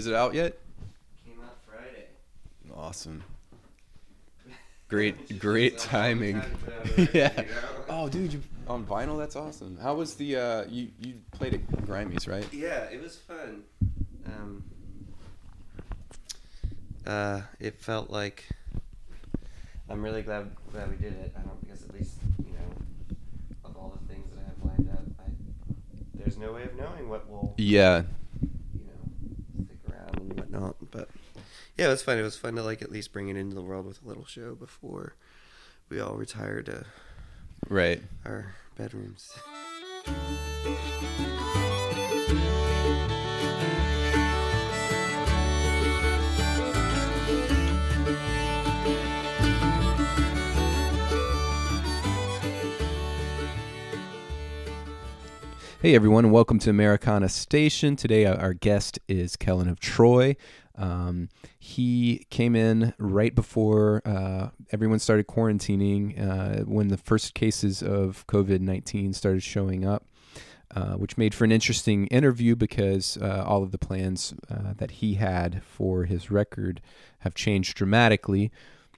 Is it out yet? Came out Friday. Awesome. Great, great timing. yeah. Oh, dude, you on vinyl? That's awesome. How was the? Uh, you you played at Grimey's, right? Yeah, it was fun. Um, uh, it felt like I'm really glad glad we did it. I don't because at least you know of all the things that I have lined up, I, there's no way of knowing what will Yeah. you know stick around and whatnot. But yeah, it was fun. It was fun to like at least bring it into the world with a little show before we all retire to Right. our bedrooms. Hey everyone, welcome to Americana Station. Today our guest is Kellen of Troy. Um, he came in right before uh, everyone started quarantining, uh, when the first cases of COVID nineteen started showing up, uh, which made for an interesting interview because uh, all of the plans uh, that he had for his record have changed dramatically.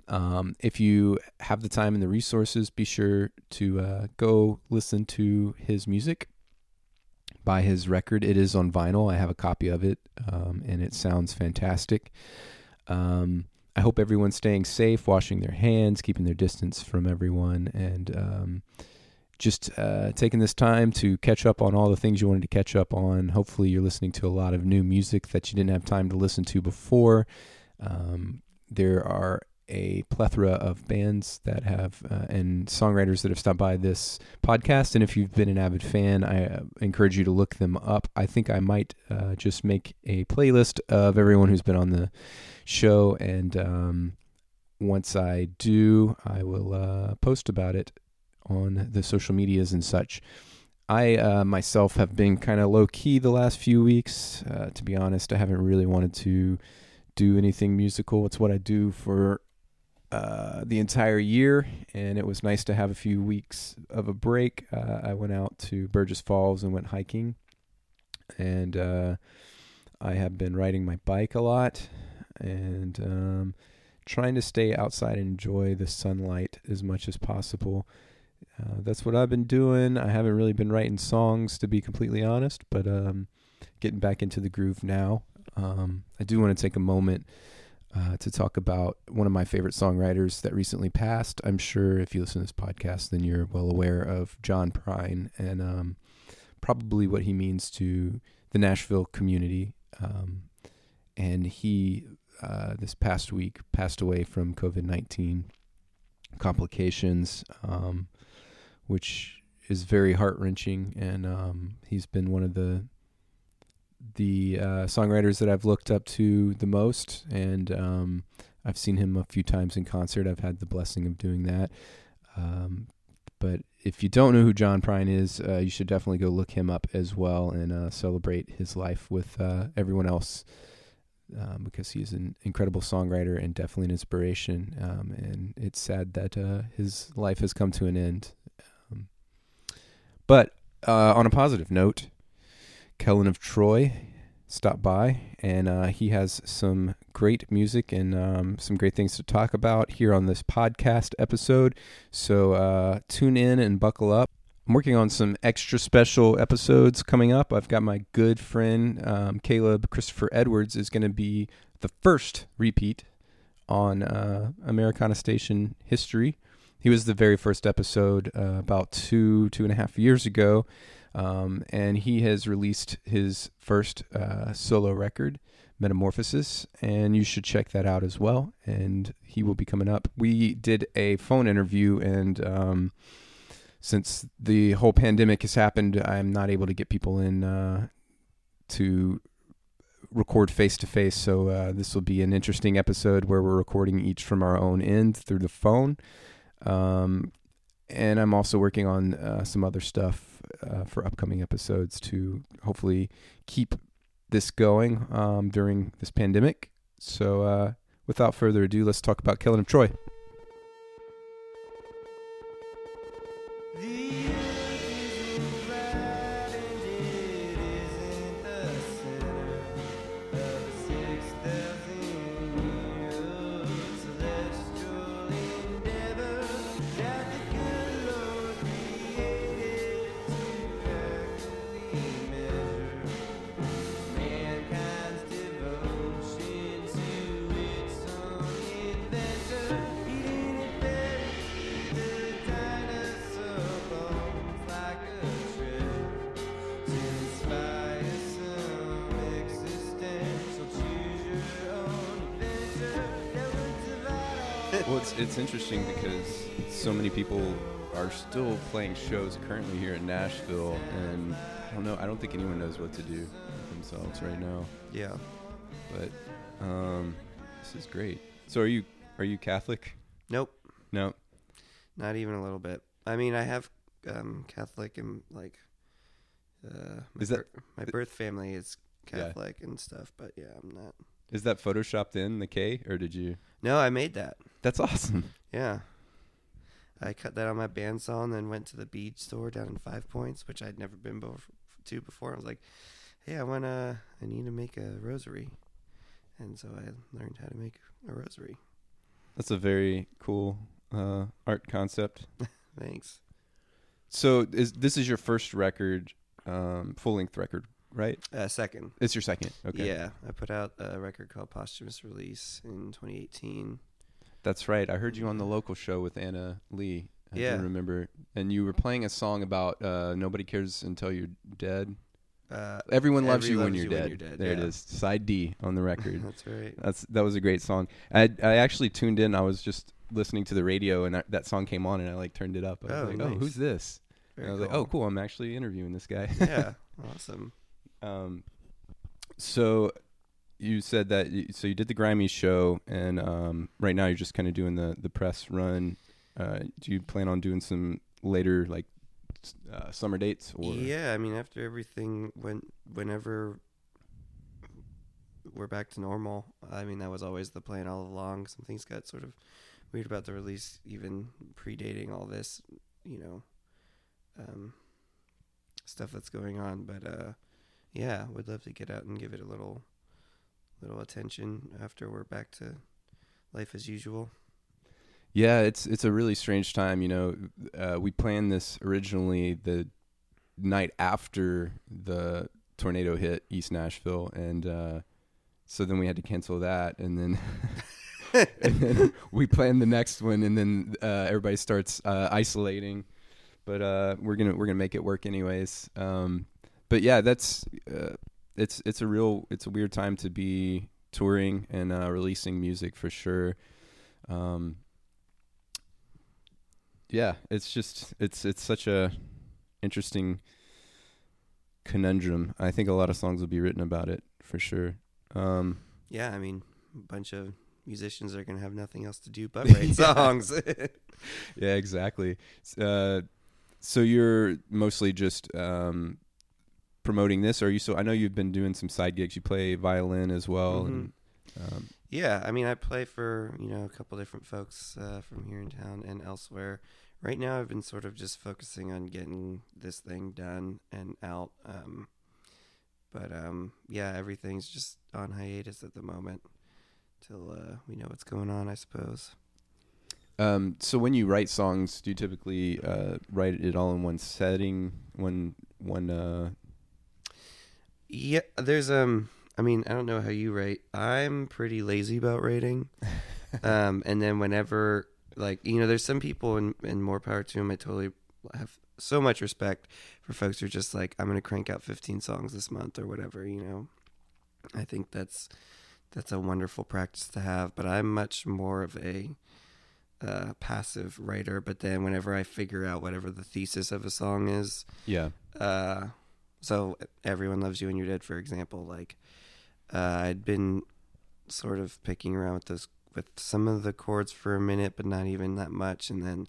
Um, if you have the time and the resources, be sure to uh, go listen to his music buy his record. It is on vinyl. I have a copy of it, um, and it sounds fantastic. Um, I hope everyone's staying safe, washing their hands, keeping their distance from everyone, and um, just uh, taking this time to catch up on all the things you wanted to catch up on. Hopefully, you're listening to a lot of new music that you didn't have time to listen to before. Um, there are a plethora of bands that have uh, and songwriters that have stopped by this podcast. And if you've been an avid fan, I uh, encourage you to look them up. I think I might uh, just make a playlist of everyone who's been on the show. And um, once I do, I will uh, post about it on the social medias and such. I uh, myself have been kind of low key the last few weeks. To be honest, I haven't really wanted to do anything musical. It's what I do for uh, the entire year, and it was nice to have a few weeks of a break. Uh, I went out to Burgess Falls and went hiking, and uh, I have been riding my bike a lot and um, trying to stay outside and enjoy the sunlight as much as possible. Uh, that's what I've been doing. I haven't really been writing songs, to be completely honest, but um, getting back into the groove now. Um, I do want to take a moment uh, to talk about one of my favorite songwriters that recently passed. I'm sure if you listen to this podcast, then you're well aware of John Prine and um, probably what he means to the Nashville community. Um, and he, uh, this past week, passed away from COVID 19 complications, um, which is very heart wrenching. And um, he's been one of the the uh, songwriters that I've looked up to the most, and um, I've seen him a few times in concert. I've had the blessing of doing that. Um, but if you don't know who John Prine is, uh, you should definitely go look him up as well and uh, celebrate his life with uh, everyone else. Um, because he's an incredible songwriter and definitely an inspiration. Um, and it's sad that uh, his life has come to an end. Um, but uh, on a positive note, Kellen of Troy stopped by, and uh, he has some great music and um, some great things to talk about here on this podcast episode. So uh, tune in and buckle up. I'm working on some extra special episodes coming up. I've got my good friend um, Caleb Christopher Edwards is going to be the first repeat on uh, Americana Station history. He was the very first episode uh, about two two and a half years ago. Um, and he has released his first uh, solo record, Metamorphosis, and you should check that out as well. And he will be coming up. We did a phone interview, and um, since the whole pandemic has happened, I'm not able to get people in uh, to record face to face. So uh, this will be an interesting episode where we're recording each from our own end through the phone. Um, and I'm also working on uh, some other stuff uh, for upcoming episodes to hopefully keep this going um, during this pandemic. So, uh, without further ado, let's talk about Kellen of Troy. The it's it's interesting because so many people are still playing shows currently here in Nashville, and I don't know. I don't think anyone knows what to do with themselves right now. yeah. But um, this is great. So, are you are you Catholic? Nope. No. Not even a little bit. I mean, I have um, Catholic and like uh, my Is that- bir- my birth family is Yeah. Catholic and stuff, but yeah, I'm not. Is that photoshopped in the K, or did you? No, I made that. That's awesome. Yeah. I cut that on my bandsaw and then went to the bead store down in Five Points, which I'd never been before, to before. I was like, "Hey, I want to. I need to make a rosary," and so I learned how to make a rosary. That's a very cool uh, art concept. Thanks. So, is this is your first record, um, full length record, right? Uh, second. It's your second. Okay. Yeah, I put out a record called Posthumous Release in 2018. That's right. I heard you on the local show with Anna Lee. I Yeah. remember. And you were playing a song about uh, nobody cares until you're dead. Uh, Everyone loves you, when, you're you when dead. you're dead, There it yeah. is. Side D on the record. that's right. That's that was a great song. I I actually tuned in. I was just listening to the radio, and that, that song came on, and I like turned it up. I was Oh, like, "Oh, who's this?" Very and I was like, "Oh, cool! I'm actually interviewing this guy." yeah, awesome. Um, so you said that you, so you did the Grammy show, and um, right now you're just kind of doing the the press run. Uh, do you plan on doing some later like uh, summer dates or Yeah, I mean, after everything went, whenever we're back to normal, I mean, that was always the plan all along. Some things got sort of weird about the release, even predating all this, you know, um, stuff that's going on. But uh, yeah, we'd love to get out and give it a little, little attention after we're back to life as usual. Yeah, it's it's a really strange time. You know, uh, we planned this originally the night after the tornado hit East Nashville, and uh, so then we had to cancel that, and then and then we planned the next one, and then uh, everybody starts uh, isolating. But uh, we're gonna we're gonna make it work anyways. Um, but yeah, that's uh, it's it's a real it's a weird time to be touring and uh, releasing music for sure. Um, yeah, it's just it's it's such a interesting conundrum. I think a lot of songs will be written about it for sure. Um, Yeah, I mean, a bunch of musicians are gonna have nothing else to do but write Yeah. songs. yeah, exactly. Uh, so you're mostly just um, promoting this, or are you? So I know you've been doing some side gigs. You play violin as well. And, um, Yeah, I mean, I play for you know a couple different folks uh, from here in town and elsewhere. Right now, I've been sort of just focusing on getting this thing done and out. Um, but um, yeah, everything's just on hiatus at the moment till uh, we know what's going on. I suppose. um, so when you write songs, do you typically uh, write it all in one setting, one one? Uh, Yeah, there's um. I mean, I don't know how you rate. I'm pretty lazy about rating. um, and then whenever, like, you know, there's some people, and, and more power to them. I totally have so much respect for folks who are just like, I'm going to crank out 15 songs this month or whatever, you know. I think that's that's a wonderful practice to have, but I'm much more of a uh, passive writer. But then whenever I figure out whatever the thesis of a song is, yeah, uh, so everyone loves you and you're dead, for example. Like, uh, I'd been sort of picking around with those with some of the chords for a minute, but not even that much, and then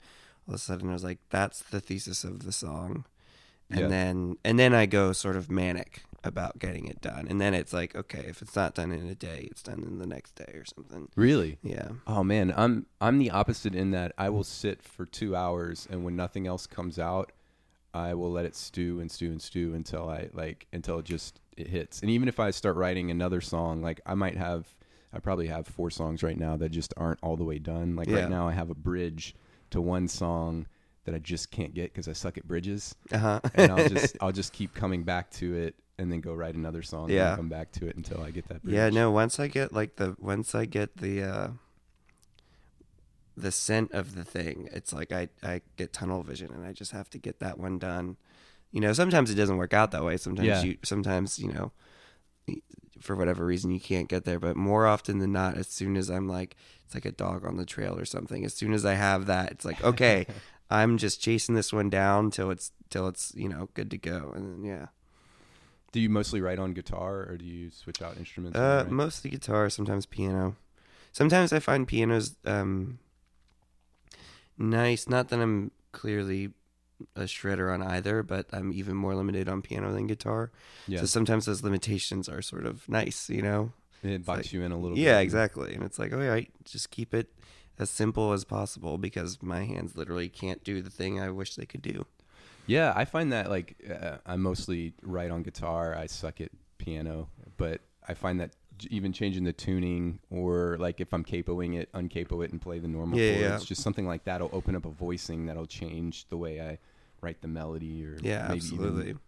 all of a sudden I was like, "That's the thesis of the song," and Yeah. then and then I go sort of manic about getting it done, and then it's like, okay, if it's not done in a day, it's done in the next day or something. really. Yeah, Oh man, I'm I'm the opposite in that I will sit for two hours, and when nothing else comes out, I will let it stew and stew and stew until I like until it just it hits. And even if I start writing another song, like I might have, I probably have four songs right now that just aren't all the way done. Like Yeah. right now, I have a bridge to one song that I just can't get because I suck at bridges, uh huh. and I'll just I'll just keep coming back to it and then go write another song Yeah. and come back to it until I get that bridge. Yeah, no, once I get like the once I get the uh the scent of the thing, it's like I I get tunnel vision and I just have to get that one done. You know, sometimes it doesn't work out that way. Sometimes Yeah. you sometimes, you know, for whatever reason you can't get there. But more often than not, as soon as I'm like, it's like a dog on the trail or something. As soon as I have that, it's like, okay, I'm just chasing this one down till it's till it's you know good to go. And then, yeah, Do you mostly write on guitar, or do you switch out instruments? uh, mostly guitar, sometimes piano. Sometimes I find pianos um, nice. Not that I'm clearly a shredder on either, but I'm even more limited on piano than guitar. yeah, So sometimes those limitations are sort of nice, you know. it box like- you in a little. Yeah, bit. exactly. And it's like, oh yeah, I just keep it as simple as possible because my hands literally can't do the thing I wish they could do. Yeah, I find that like uh, I mostly write on guitar. I suck at piano, but I find that even changing the tuning or like if I'm capoing it, uncapo it and play the normal Yeah, chords, yeah. just something like that'll open up a voicing that'll change the way I write the melody or Yeah, maybe absolutely. even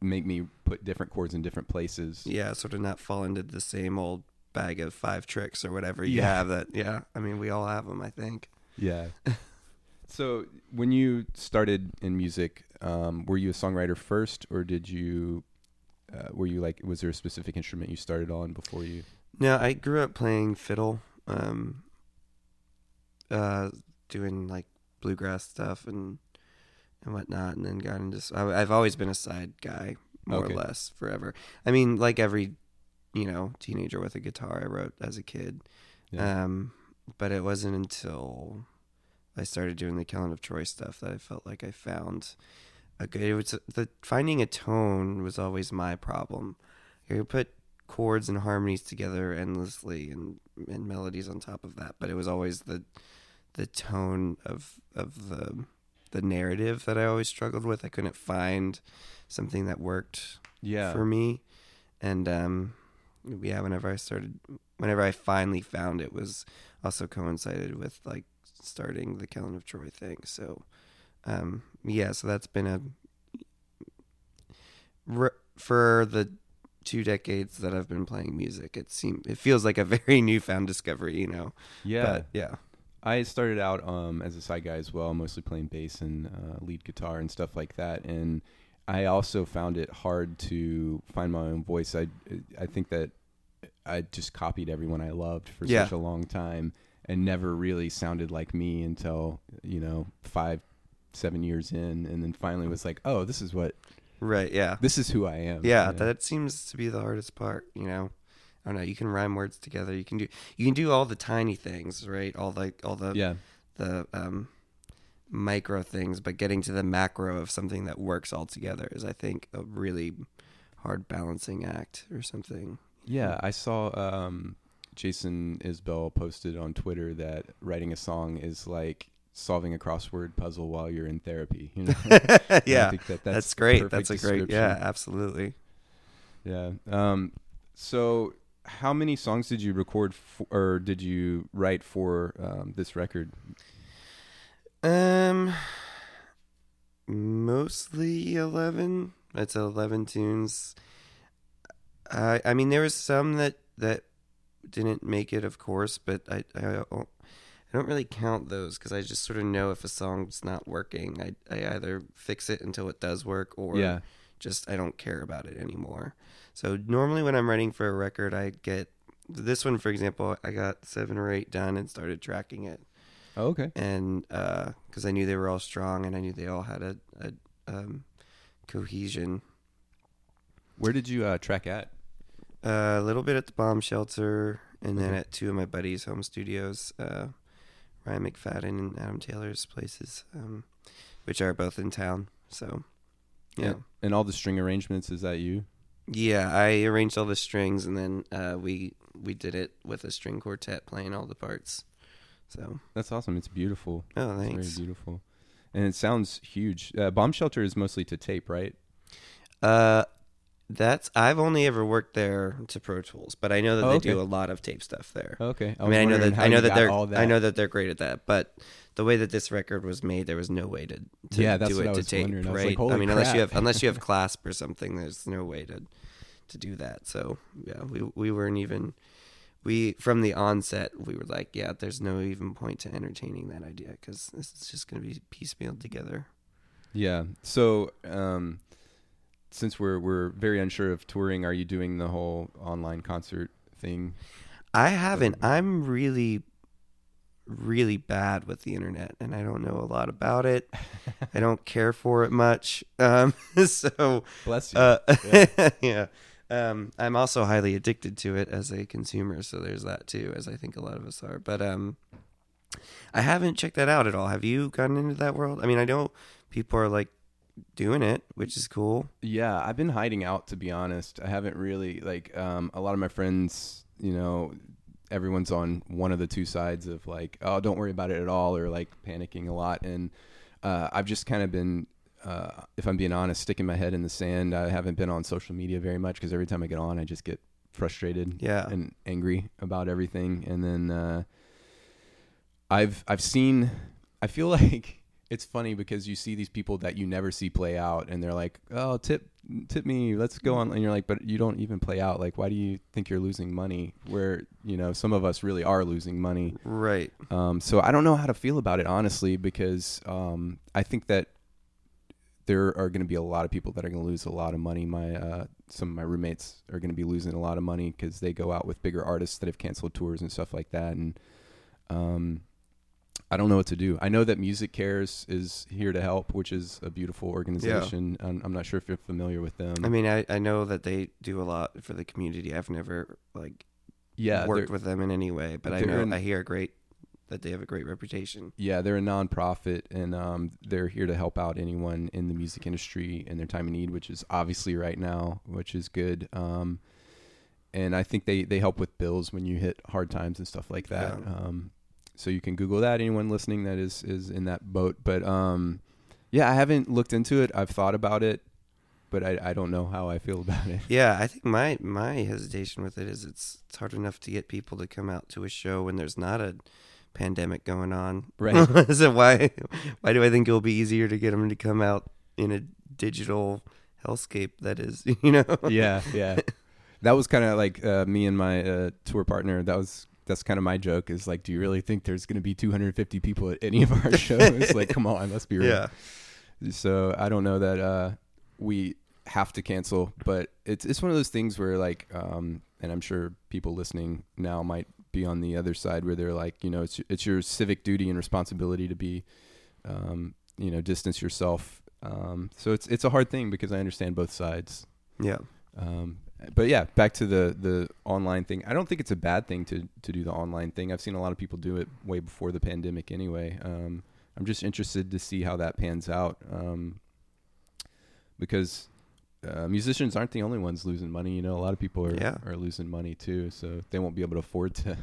make me put different chords in different places. Yeah, sort of not fall into the same old bag of five tricks or whatever you Yeah. have that. Yeah, I mean, we all have them, I think. Yeah. so when you started in music, um, were you a songwriter first, or did you? Uh, were you like? Was there a specific instrument you started on before you? No, I grew up playing fiddle, um, uh, doing like bluegrass stuff and and whatnot, and then got into. I've always been a side guy, more Okay. or less, forever. I mean, like every, you know, teenager with a guitar, I wrote as a kid. Yeah. Um, but it wasn't until I started doing the Kellen of Troy stuff that I felt like I found a good. It was the finding a tone was always my problem. You put chords and harmonies together endlessly and and melodies on top of that, but it was always the the tone of of the the narrative that I always struggled with. I couldn't find something that worked yeah. for me. And um, yeah, whenever I started, whenever I finally found it, was also coincided with like starting the Kellen of Troy thing. So um, yeah, so that's been a for the two decades that I've been playing music. It seems it feels like a very newfound discovery, you know. yeah. But yeah. I started out um, as a side guy as well, mostly playing bass and uh, lead guitar and stuff like that. And I also found it hard to find my own voice. I I think that I just copied everyone I loved for Yeah. such a long time and never really sounded like me until you know five, seven years in, and then finally was like, oh, this is what Right. Yeah. this is who I am. Yeah, you know? that seems to be the hardest part, you know. I don't know, you can rhyme words together. You can do you can do all the tiny things, right? All the all the yeah. the um micro things, but getting to the macro of something that works all together is I think a really hard balancing act or something. Yeah, I saw um, Jason Isbell posted on Twitter that writing a song is like solving a crossword puzzle while you're in therapy. You know? Yeah. think that That's, that's, great. That's a great yeah, absolutely. Yeah. Um, so, how many songs did you record for, or did you write for um, this record? Um mostly 11. It's 11 tunes. I I mean there was some that that didn't make it of course, but I I don't, I don't really count those cuz I just sort of know if a song's not working. I I either fix it until it does work or yeah. just I don't care about it anymore. So normally when I'm writing for a record, I get this one for example, I got 7 or 8 done and started tracking it Oh, okay. and because I knew they were all strong and I knew they all had a, a um, cohesion. Where did you uh, track at? Uh, a little bit at the bomb shelter, and then at two of my buddies' home studios, uh, Ryan McFadden and Adam Taylor's places, um, which are both in town. So, yeah, And, and all the string arrangements, is that you? yeah, I arranged all the strings, and then uh, we we did it with a string quartet playing all the parts. So, That's awesome. It's beautiful. oh, It's thanks. very beautiful. And it sounds huge. Uh, Bomb Shelter is mostly to tape, right? Uh, that's I've only ever worked there to Pro Tools, but I know that Oh, they okay. do a lot of tape stuff there. Okay. I mean, I know that I know that they're I I know that they're great at that, but the way that this record was made, there was no way to, to Yeah, do it to tape, wondering. I right? like, I mean, unless you have unless you have CLASP or something, there's no way to to do that. So yeah, we we weren't even we from the onset we were like, yeah, there's no even point to entertaining that idea because this is just going to be piecemealed together. Yeah. So, um, since we're we're very unsure of touring, are you doing the whole online concert thing? I haven't. I'm really, really bad with the internet, and I don't know a lot about it. I don't care for it much. Um, so, Bless you. uh, Yeah. yeah. Um, I'm also highly addicted to it as a consumer, so there's that too, as I think a lot of us are. But um, I haven't checked that out at all. Have you gotten into that world? I mean, I know people are like doing it, which is cool. Yeah, I've been hiding out to be honest. I haven't really like um, a lot of my friends. You know, everyone's on one of the two sides of like, oh, don't worry about it at all, or like panicking a lot. And uh, I've just kind of been, uh, if I'm being honest, sticking my head in the sand. I haven't been on social media very much because every time I get on, I just get frustrated Yeah. and angry about everything. And then uh, I've I've seen. I feel like it's funny because you see these people that you never see play out, and they're like, "Oh, tip tip me, let's go on." And you're like, "But you don't even play out. Like, why do you think you're losing money? Where you know some of us really are losing money." Right. Um, so I don't know how to feel about it honestly because um, I think that there are going to be a lot of people that are going to lose a lot of money. My uh, some of my roommates are going to be losing a lot of money because they go out with bigger artists that have canceled tours and stuff like that. And um, I don't know what to do. I know that MusiCares is here to help, which is a beautiful organization. I'm, I'm not sure if you're familiar with them. I mean, I, I know that they do a lot for the community. I've never like yeah, worked with them in any way, but I know in- I hear great that they have a great reputation. Yeah, they're a nonprofit, and um, they're here to help out anyone in the music industry in their time of need, which is obviously right now, which is good. Um, and I think they, they help with bills when you hit hard times and stuff like that. Yeah. Um, so you can Google that. Anyone listening that is is in that boat, but um, yeah, I haven't looked into it. I've thought about it, but I, I don't know how I feel about it. Yeah, I think my my hesitation with it is it's it's hard enough to get people to come out to a show when there's not a pandemic going on. Right. so why why do I think it'll be easier to get them to come out in a digital hellscape that is, you know? yeah, yeah. That was kind of like uh, me and my uh, tour partner. That was that's kind of my joke. Is like, do you really think there's going to be 250 people at any of our shows? like, come on, let's be real. Yeah. So I don't know that uh, we have to cancel, but it's it's one of those things where like, um, and I'm sure people listening now might be on the other side where they're like, you know, it's it's your civic duty and responsibility to be, um, you know, distance yourself. Um, so it's it's a hard thing because I understand both sides. Yeah. Um, but yeah, back to the the online thing. I don't think it's a bad thing to to do the online thing. I've seen a lot of people do it way before the pandemic anyway. Um, I'm just interested to see how that pans out um, because uh, musicians aren't the only ones losing money. You know, a lot of people are Yeah. are losing money too, so they won't be able to afford to.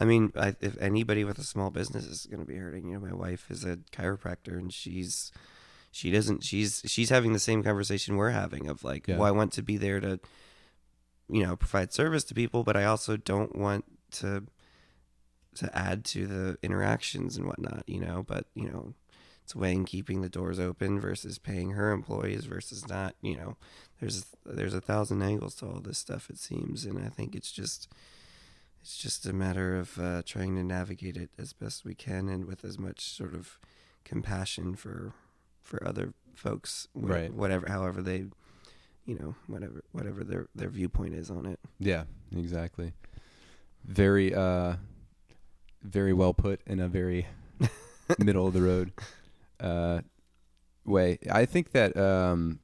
I mean, I, if anybody with a small business is going to be hurting, you know, my wife is a chiropractor and she's she doesn't she's she's having the same conversation we're having of like, Yeah. well, I want to be there to you know, provide service to people, but I also don't want to to add to the interactions and whatnot, you know, but you know, it's weighing keeping the doors open versus paying her employees versus not, you know. There's there's a thousand angles to all this stuff it seems, and I think it's just it's just a matter of uh, trying to navigate it as best we can and with as much sort of compassion for for other folks, wh- Right. Whatever, however they, you know, whatever whatever their their viewpoint is on it. Yeah, exactly. Very, uh, very well put in a very middle of the road uh, way. I think that um,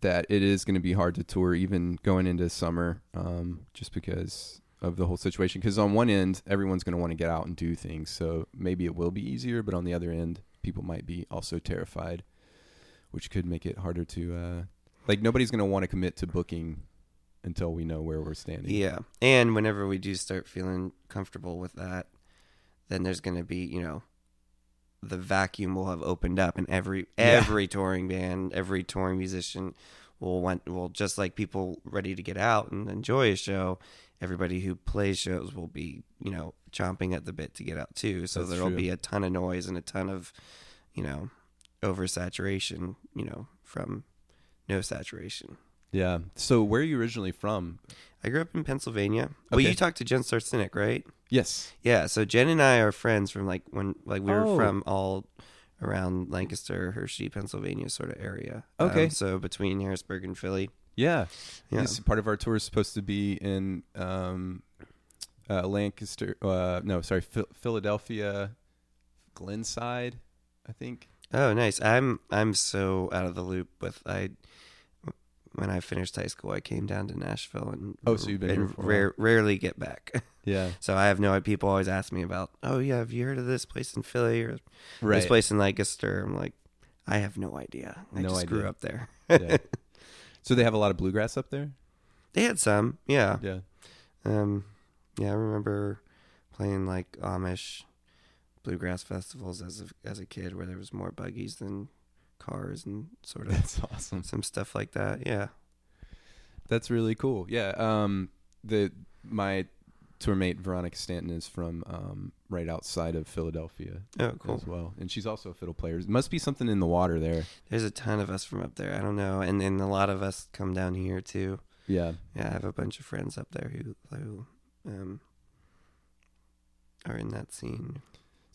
that it is going to be hard to tour even going into summer, um, just because of the whole situation. Because on one end, everyone's going to want to get out and do things, so maybe it will be easier. But on the other end, people might be also terrified, which could make it harder to. Uh, like nobody's going to want to commit to booking until we know where we're standing. Yeah, and whenever we do start feeling comfortable with that, then there's going to be you know, the vacuum will have opened up, and every Yeah. every touring band, every touring musician will want will just like people ready to get out and enjoy a show. Everybody who plays shows will be you know chomping at the bit to get out too. So That's there'll true. be a ton of noise and a ton of you know oversaturation. You know from no saturation. Yeah. So where are you originally from? I grew up in Pennsylvania. Well, you talked to Jen Cynic, right? Yes. Yeah. So Jen and I are friends from like when like we were Oh. from all around Lancaster, Hershey, Pennsylvania sort of area. Okay. Um, so between Harrisburg and Philly. Yeah. Yeah. This part of our tour is supposed to be in um, uh, Lancaster. Uh, no, sorry, Phil- Philadelphia, Glenside, I think. Oh, nice. I'm I'm so out of the loop with I. When I finished high school, I came down to Nashville and Oh, so you've been and rare, rarely get back. Yeah. so I have no. People always ask me about. Oh yeah, have you heard of this place in Philly or Right. this place in Lancaster? I'm like, I have no idea. I No just grew up there. yeah. So they have a lot of bluegrass up there. They had some, yeah. Yeah. Um, yeah, I remember playing like Amish bluegrass festivals as a as a kid, where there was more buggies than cars and sort of That's awesome. some stuff like that. Yeah. That's really cool. Yeah. Um, the my tour mate Veronica Stanton is from um, right outside of Philadelphia Oh, cool. as well, and she's also a fiddle player. it Must be something in the water there. There's a ton of us from up there. I don't know, and and a lot of us come down here too. Yeah. Yeah, I have a bunch of friends up there who who um are in that scene.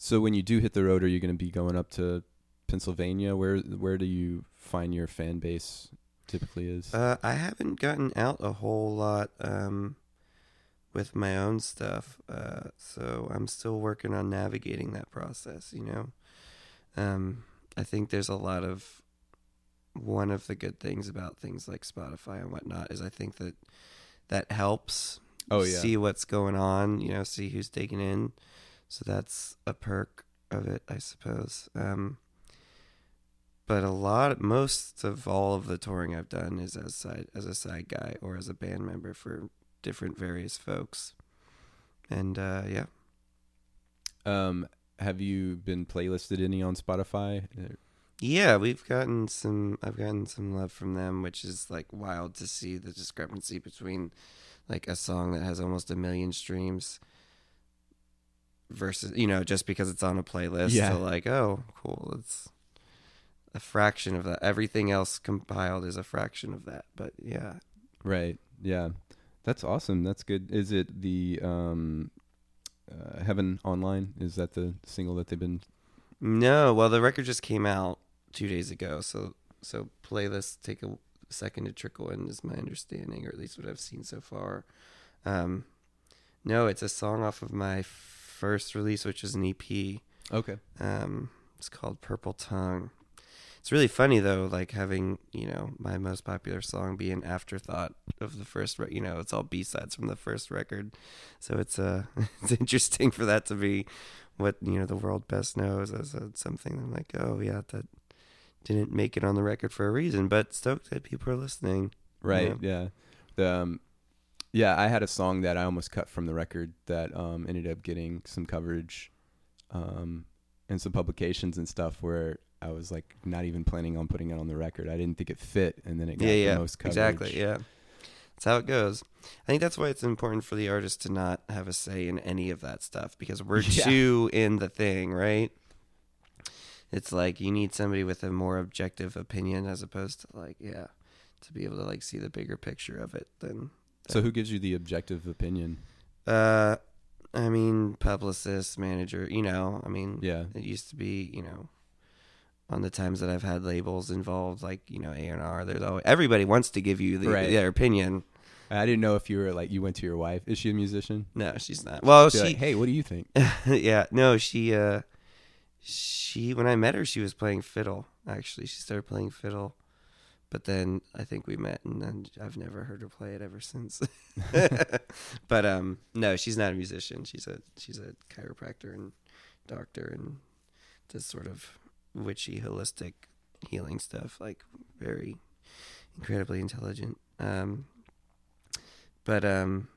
So when you do hit the road, are you going to be going up to Pennsylvania? Where where do you find your fan base typically is? Uh, I haven't gotten out a whole lot um, with my own stuff, uh, so I'm still working on navigating that process. You know, um, I think there's a lot of one of the good things about things like Spotify and whatnot is I think that that helps oh yeah. see what's going on. You know, see who's taking in. So that's a perk of it, I suppose. Um, but a lot, most of all of the touring I've done is as side as a side guy or as a band member for different various folks. And uh, yeah, Um, have you been playlisted any on Spotify? Yeah, we've gotten some. I've gotten some love from them, which is like wild to see the discrepancy between like a song that has almost a million streams versus you know just because it's on a playlist. Yeah. So like, oh, cool. It's a fraction of that. Everything else compiled is a fraction of that. But yeah, Right. Yeah. That's awesome. That's good. Is it the um, uh, Heaven Online? Is that the single that they've been? no. Well, the record just came out two days ago, so so playlists take a second to trickle in, is my understanding, or at least what I've seen so far. Um, no, it's a song off of my first release, which is an EP. Okay. Um, it's called Purple Tongue. It's really funny though, like having you know my most popular song be an afterthought of the first. Re- you know, it's all B sides from the first record, so it's uh it's interesting for that to be what you know the world best knows as a, something. I'm like, oh yeah, that didn't make it on the record for a reason, but stoked that people are listening. Right. Yeah. The um, yeah, I had a song that I almost cut from the record that um ended up getting some coverage, um, and some publications and stuff where I was like not even planning on putting it on the record. I didn't think it fit, and then it got yeah, the yeah, most coverage. exactly. Yeah, that's how it goes. I think that's why it's important for the artist to not have a say in any of that stuff because we're Yeah. too in the thing, right? It's like you need somebody with a more objective opinion as opposed to like, yeah, to be able to like see the bigger picture of it. Then, So who gives you the objective opinion? uh, I mean, publicist, manager, you know, I mean, Yeah. it used to be, you know, on the times that I've had labels involved, like you know A and R. There's always everybody wants to give you the, Right. their opinion. I didn't know if you were like you went to your wife. Is she a musician? No, she's not. Well, she, like, hey, what do you think? yeah, no, she, uh, she. When I met her, she was playing fiddle. Actually, she started playing fiddle, but then I think we met, and then I've never heard her play it ever since. but um, no, she's not a musician. She's a she's a chiropractor and doctor and does sort of witchy holistic healing stuff. Like very incredibly intelligent. Um, but um,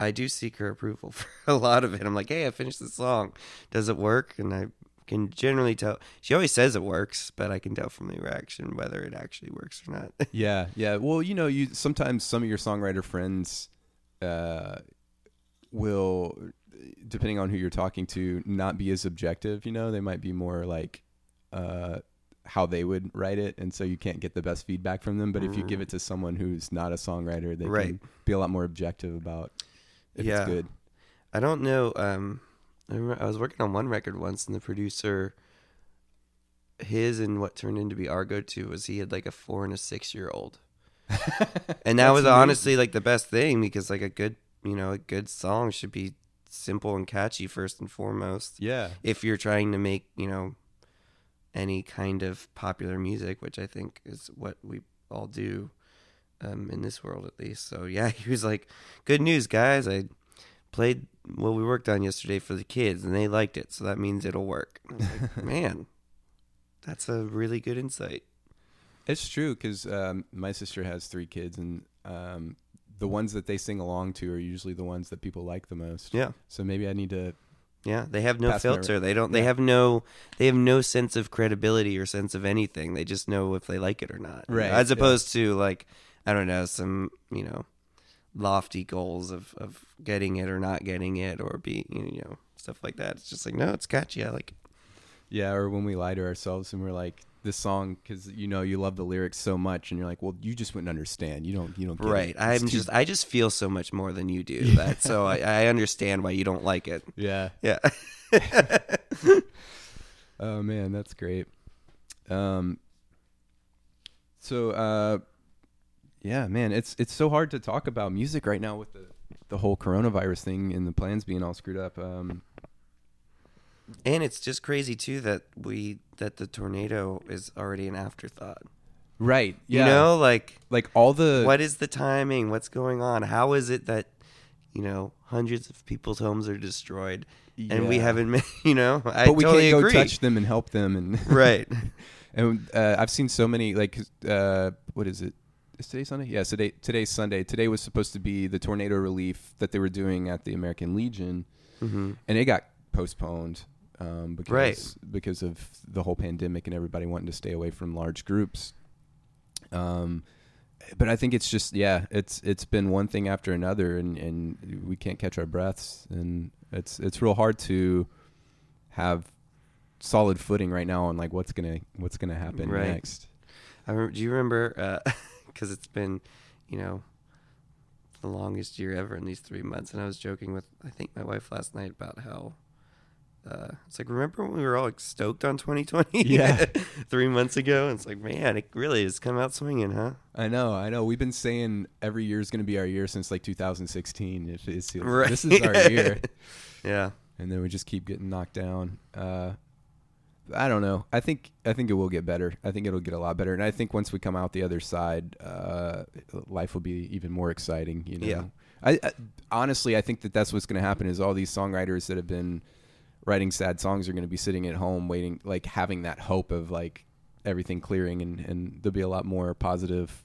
I do seek her approval for a lot of it. I'm like, hey, I finished the song. Does it work? And I can generally tell. She always says it works, but I can tell from the reaction whether it actually works or not. Yeah, yeah. Well, you know, you sometimes some of your songwriter friends uh, will, depending on who you're talking to, not be as objective. You know, they might be more like uh, how they would write it, and so you can't get the best feedback from them. But if you give it to someone who's not a songwriter, they Right. can be a lot more objective about if Yeah. it's good. I don't know. Um, I, remember I was working on one record once, and the producer his and what turned into be Argo two was he had like a four and a six year old, and that was amazing. honestly like the best thing because like a good you know a good song should be simple and catchy first and foremost. Yeah. If you're trying to make you know any kind of popular music, which I think is what we all do um, in this world at least. So yeah, he was like, "Good news, guys! I played what we worked on yesterday for the kids, and they liked it, so that means it'll work." Like, Man, that's a really good insight. It's true because um, my sister has three kids, and um, the ones that they sing along to are usually the ones that people like the most. Yeah, So maybe I need to. yeah. They have no Pass my- filter. They don't. They Yeah. have no. They have no sense of credibility or sense of anything. They just know if they like it or not. you know, Right, As yeah. opposed to like, I don't know, some you know, lofty goals of of getting it or not getting it or be you know stuff like that. It's just like no, it's catchy. I like. Yeah, or when we lie to ourselves and we're like, this song, because you know you love the lyrics so much, and you're like, well, you just wouldn't understand. You don't. You don't. Get Right. It. I'm too- just I just feel so much more than you do. That so I, I understand why you don't like it. Yeah. Yeah. Oh man, that's great. Um. So, uh, yeah, man, it's it's so hard to talk about music right now with the the whole coronavirus thing and the plans being all screwed up. Um. and it's just crazy too that we that the tornado is already an afterthought. Right. You know, like like all the what is the timing? What's going on? How is it that you know hundreds of people's homes are destroyed and we haven't? ma- You know, I but we totally can't go agree. touch them and help them and right. And uh, I've seen so many like uh, what is it? Is today Sunday? Yeah, today today's Sunday. Today was supposed to be the tornado relief that they were doing at the American Legion, hmm and it got postponed um, because Right. because of the whole pandemic and everybody wanting to stay away from large groups. Um, but I think it's just yeah, it's it's been one thing after another, and, and we can't catch our breaths, and it's it's real hard to have solid footing right now on like what's gonna what's gonna happen Right. next. I remember, do you remember? Because it's been, you know, the longest year ever in these three months. And I was joking with, I think, my wife last night about how uh, it's like, remember when we were all like, stoked on 2020? Yeah. three months ago. And it's like, man, it really has come out swinging, huh? I know, I know. We've been saying every year is going to be our year since like 2016. If it's, Right. this is our year, Yeah. and then we just keep getting knocked down. Uh, I don't know. I think I think it will get better. I think it'll get a lot better, and I think once we come out the other side, uh, life will be even more exciting. You know. Yeah. I, I honestly, I think that that's what's going to happen. Is all these songwriters that have been writing sad songs are going to be sitting at home waiting, like having that hope of like everything clearing, and and there'll be a lot more positive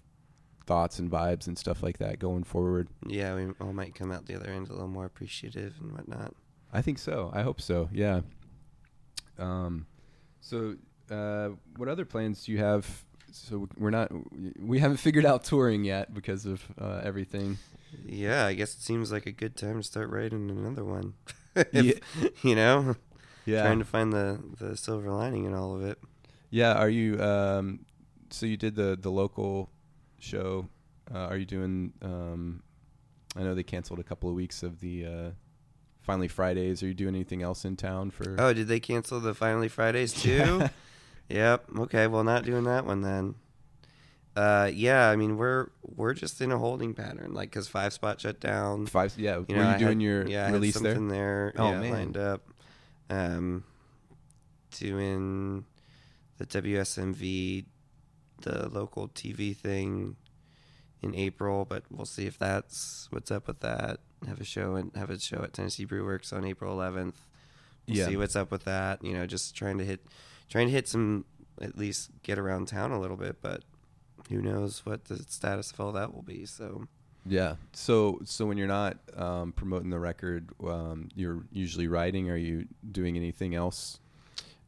thoughts and vibes and stuff like that going forward. Yeah. We all might come out the other end a little more appreciative and whatnot. I think so. I hope so. Yeah. Um, so uh, what other plans do you have? So we're not, we haven't figured out touring yet because of uh, everything. Yeah. I guess it seems like a good time to start writing another one. Yeah. You know, Yeah. trying to find the, the silver lining in all of it. yeah. Are you? Um, so you did the the local show. Uh, are you doing? Um, I know they canceled a couple of weeks of the uh, finally Fridays. Are you doing anything else in town for? Oh, did they cancel the Finally Fridays too? yep. Okay. Well, not doing that one then. Uh, yeah. I mean, we're we're just in a holding pattern, like because Five Spot shut down. Five. Yeah. You Were know, you I doing had- your yeah, I had release there? something there? Oh, yeah, man. lined up. Um, doing the WSMV, the local TV thing in April, but we'll see if that's what's up with that. Have a show and have a show at Tennessee Brew Works on April 11th. We'll Yeah. see what's up with that. You know, just trying to hit, trying to hit some, at least get around town a little bit, but who knows what the status of all that will be. So Yeah. So so when you're not um, promoting the record, um, you're usually writing. Are you doing anything else?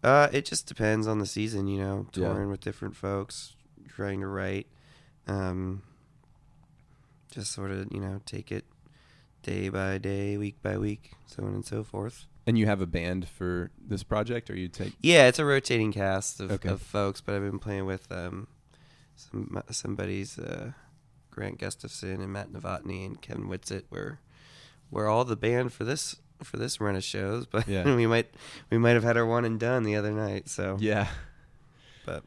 Uh, it just depends on the season, you know. Yeah. Touring with different folks, trying to write, um, just sort of, you know, take it day by day, week by week, so on and so forth. And you have a band for this project, or you take? Yeah, it's a rotating cast of, Okay. of folks, but I've been playing with um, some somebody's uh, Grant Gustafson and Matt Novotny and Kevin Whitsitt. We're we're all the band for this for this run of shows, but Yeah. we might we might have had our one and done the other night. So Yeah. But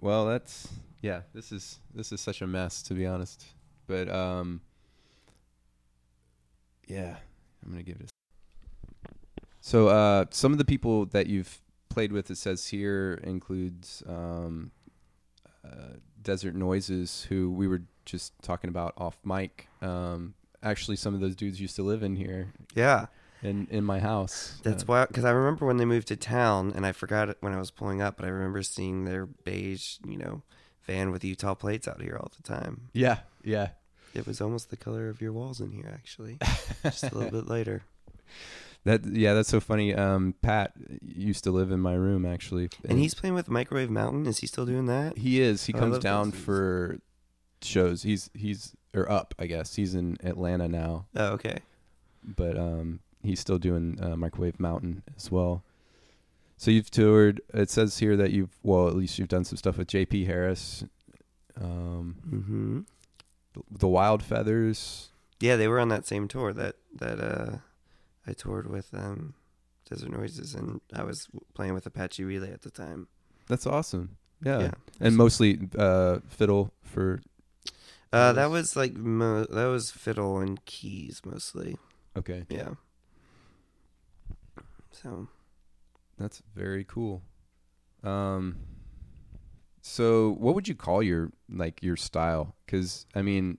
Well, that's yeah. This is this is such a mess to be honest. But um, yeah, I'm gonna give it. A... So uh, some of the people that you've played with, it says here, includes um, uh, Desert Noises, who we were just talking about off mic. Um, actually, some of those dudes used to live in here yeah, in in my house. that's Uh, why. Because I remember when they moved to town, and I forgot it when I was pulling up, but I remember seeing their beige, you know, van with Utah plates out here all the time. yeah, yeah. It was almost the color of your walls in here, actually. Just a little bit lighter. That yeah, that's so funny. Um, Pat used to live in my room actually, And he's playing with Microwave Mountain. Is he still doing that? he is he Oh, comes down for shows. He's he's or up, I guess. He's in Atlanta now, Oh, okay. but um, he's still doing uh, Microwave Mountain as well. So you've toured. It says here that you've well, at least you've done some stuff with J.P. Harris, um, Mm-hmm. The Wild Feathers. Yeah, they were on that same tour that that uh, I toured with um, Desert Noises, and I was playing with Apache Relay at the time. That's awesome. Yeah, Yeah. and mostly uh, fiddle for. Uh, that was like mo- that was fiddle and keys mostly. Okay, Yeah. So That's very cool. Um, so what would you call your like your style? Because I mean,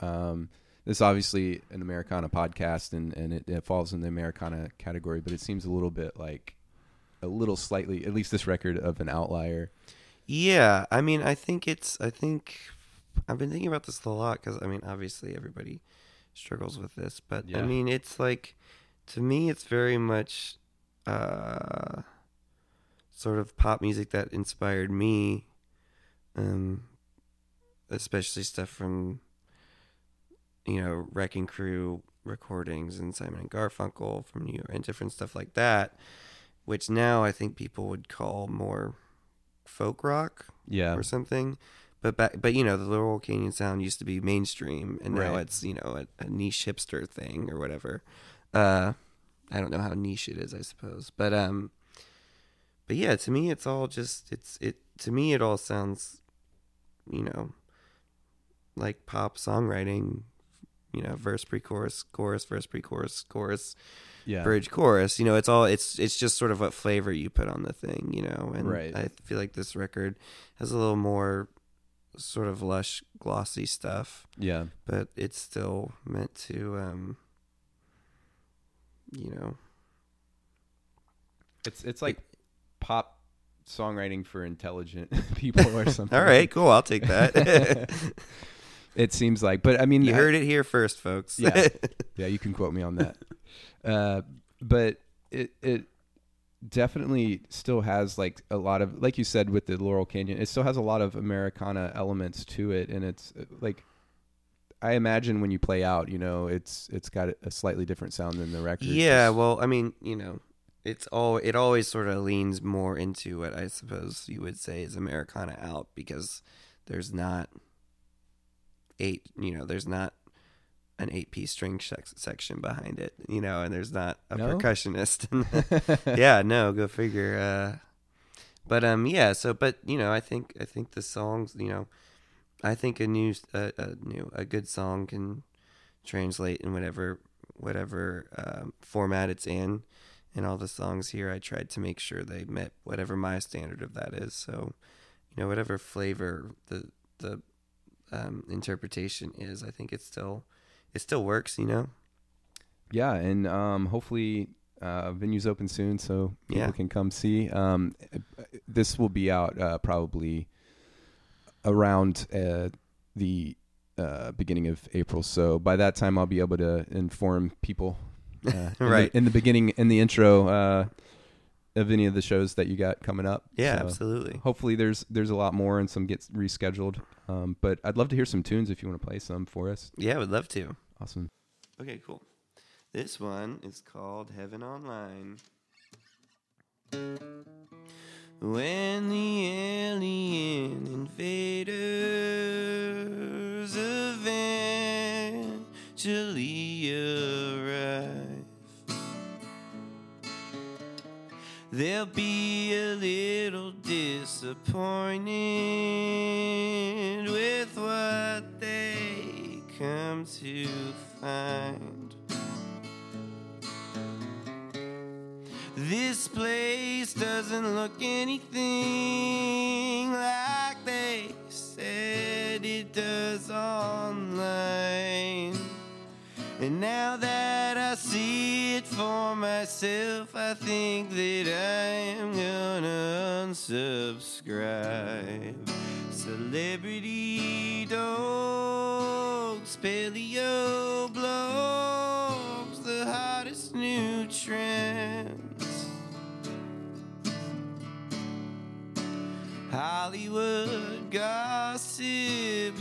um, this is obviously an Americana podcast, and and it, it falls in the Americana category, but it seems a little bit like a little slightly, at least this record of an outlier. yeah, I mean, I think it's I think I've been thinking about this a lot because I mean, obviously everybody struggles with this, but I mean, it's like to me, it's very much uh, sort of pop music that inspired me, um, especially stuff from you know Wrecking Crew recordings and Simon and Garfunkel from New York and different stuff like that, which now I think people would call more folk rock Yeah, or something. But back, but you know, the Laurel Canyon sound used to be mainstream, and now Right. it's you know a, a niche hipster thing or whatever. Uh, I don't know how niche it is, I suppose, but um, but yeah, to me, it's all just it's it. To me, it all sounds, you know, like pop songwriting. You know, verse, pre-chorus, chorus, verse, pre-chorus, chorus, yeah, bridge chorus you know it's all it's it's just sort of what flavor you put on the thing you know and Right. i feel like this record has a little more sort of lush glossy stuff yeah. but it's still meant to um you know It's it's like pop songwriting for intelligent people or something. all right cool i'll take that It seems like, but I mean, you I- heard it here first folks Yeah. Yeah, you can quote me on that. uh, but it it definitely still has like a lot of like you said with the Laurel Canyon, it still has a lot of Americana elements to it, and it's uh, like I imagine when you play out, you know, it's it's got a slightly different sound than the record. yeah well i mean you know it's all it always sort of leans more into what i suppose you would say is americana out because there's not eight you know there's not an eight piece string sec- section behind it you know and there's not a No? percussionist yeah no go figure uh but um yeah so but you know i think i think the songs you know i think a new a, a new a good song can translate in whatever whatever um, format it's in and all the songs here i tried to make sure they met whatever my standard of that is so you know whatever flavor the the um, interpretation is i think it still it still works you know yeah, and um, hopefully uh, venues open soon, so people Yeah. can come see. Um, this will be out uh, probably around uh, the uh, beginning of April. So by that time, I'll be able to inform people. Uh, in the- Right. in the beginning, in the intro uh, of any of the shows that you got coming up. yeah So absolutely Hopefully, there's there's a lot more and some gets rescheduled. Um, but I'd love to hear some tunes if you want to play some for us. yeah i would love to Awesome. Okay, cool. This one is called Heaven Online. When the alien invaders eventually arrive, they'll be a little disappointed with what they come to find. This place doesn't look anything like they said it does online. And now that for myself, I think that I am gonna unsubscribe. Celebrity dogs, paleo blogs, the hottest new trends. Hollywood gossip,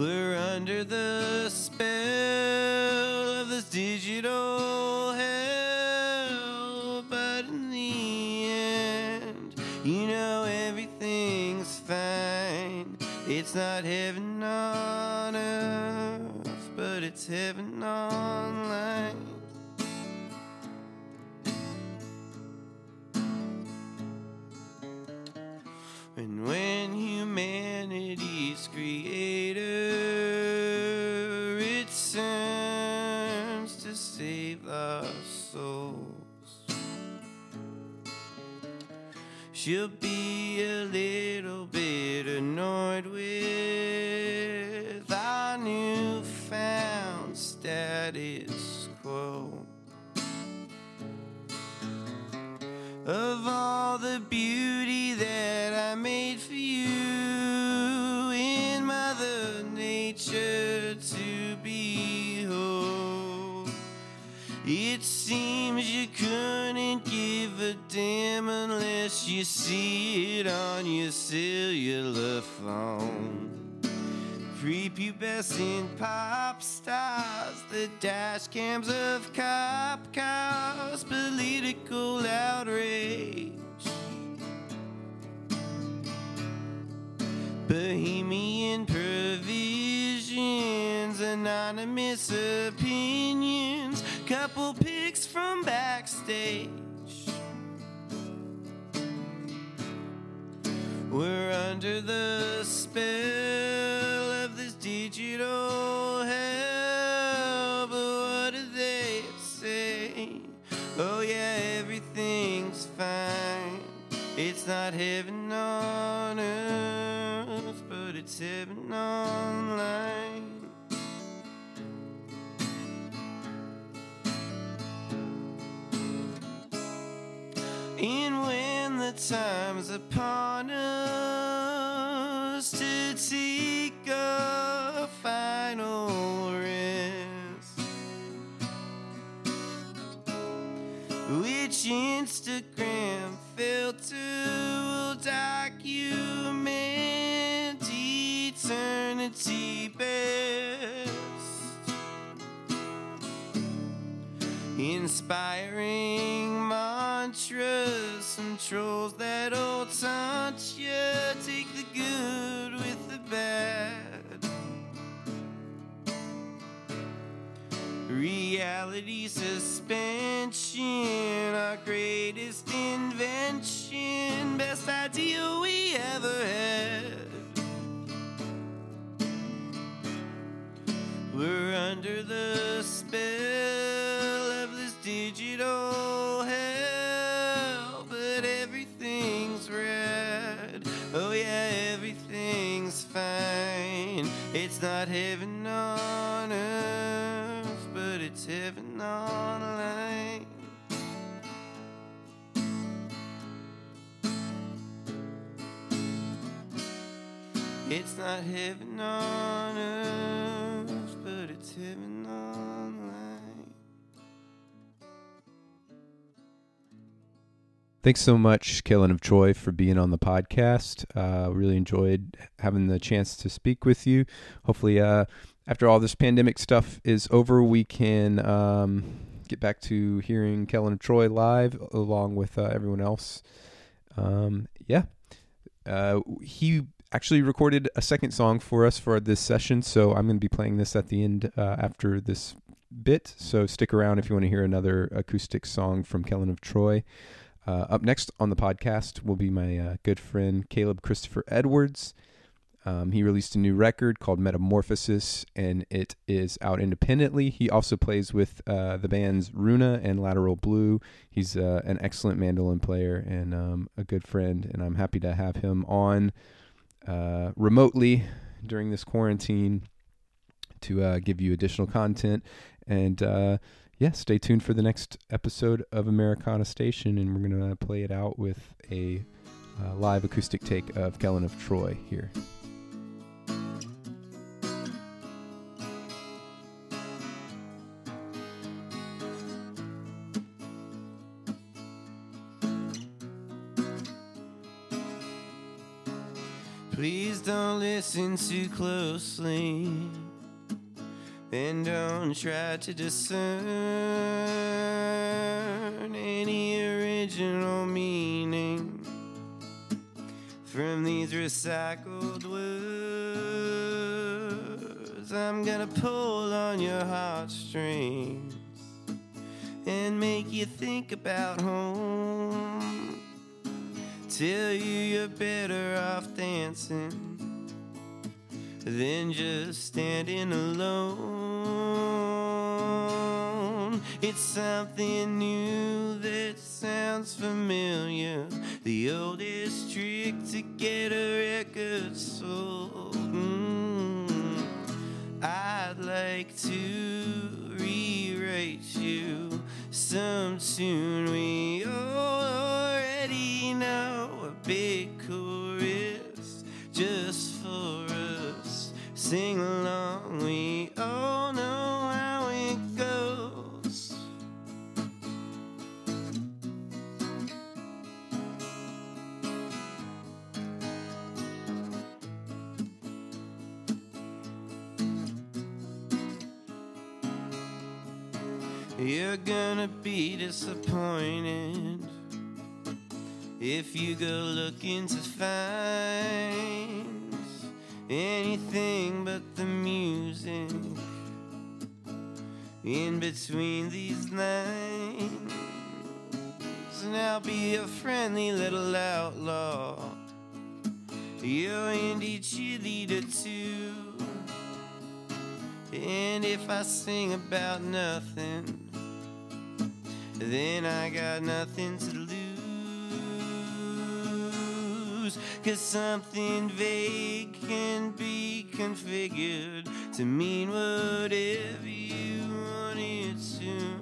We're under the spell of this digital hell, but in the end, you know everything's fine. It's not heaven on earth, but it's heaven online. She'll be a little bit annoyed with our newfound status quo. of all the beauty that I made for you in Mother Nature to behold. It seems you couldn't damn unless you see it on your cellular phone prepubescent pop stars, the dash cams of cop cars, political outrage. Bohemian provisions, anonymous opinions, couple pics from backstage. We're under the spell of this digital hell. But what do they say? Oh, yeah, everything's fine. It's not heaven on earth, but it's heaven online. Time's upon us to take a final rest, which Instagram filter will document eternity best? Inspiring some trolls that'll taunt you. Take the good with the bad. Reality suspension, our greatest invention, best idea we ever had. We're under the spell not heaven on earth, but it's heaven online. It's not heaven on earth, but it's heaven Thanks so much, Kellen of Troy, for being on the podcast. Uh, really enjoyed having the chance to speak with you. Hopefully, uh, after all this pandemic stuff is over, we can um, get back to hearing Kellen of Troy live along with uh, everyone else. Um, yeah. Uh, he actually recorded a second song for us for this session, so I'm going to be playing this at the end uh, after this bit. So stick around if you want to hear another acoustic song from Kellen of Troy. Uh, up next on the podcast will be my uh, good friend Caleb Christopher Edwards. Um, he released a new record called Metamorphosis, and it is out independently. He also plays with uh, the bands Runa and Lateral Blue. He's uh, an excellent mandolin player and um, a good friend, and I'm happy to have him on uh, remotely during this quarantine to uh, give you additional content. And uh, yeah, stay tuned for the next episode of Americana Station, and we're going to play it out with a uh, live acoustic take of Kellen of Troy here. Please don't listen too closely and don't try to discern any original meaning from these recycled words. I'm gonna pull on your heartstrings and make you think about home. Tell you you're better off dancing than just standing alone. It's something new that sounds familiar. The oldest trick to get a record sold. Mm. I'd like to rewrite you some tune we already know. A big Sing along, we all know how it goes. You're gonna be disappointed if you go looking to find anything but the music in between these lines. And I'll be a friendly little outlaw, your indie cheerleader too. And if I sing about nothing, then I got nothing to lose. Cause something vague can be configured to mean whatever you want it to.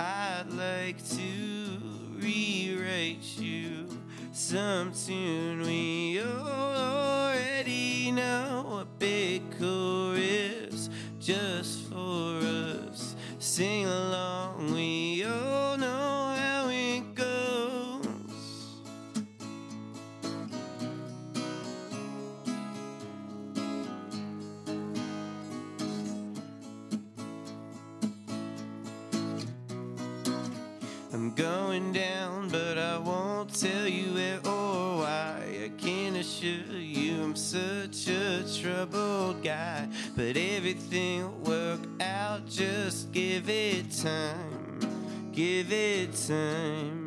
I'd like to rewrite you some tune we already know. A big chorus just for us. Sing along, you I'm such a troubled guy. But everything will work out, just give it time. Give it time.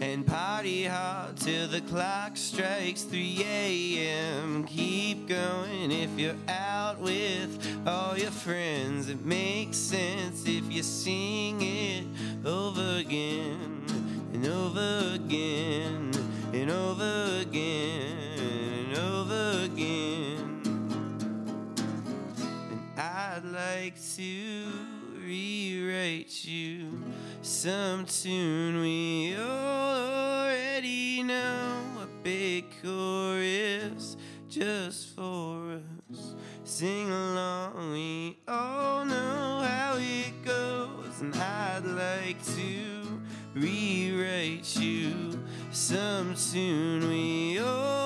And party hard till the clock strikes 3 a.m. Keep going if you're out with all your friends. It makes sense if you sing it over again and over again and over again and over again. And I'd like to rewrite you some tune we already know. A big chorus just for us. Sing along, we all know how it goes. And I'd like to rewrite you some tune we already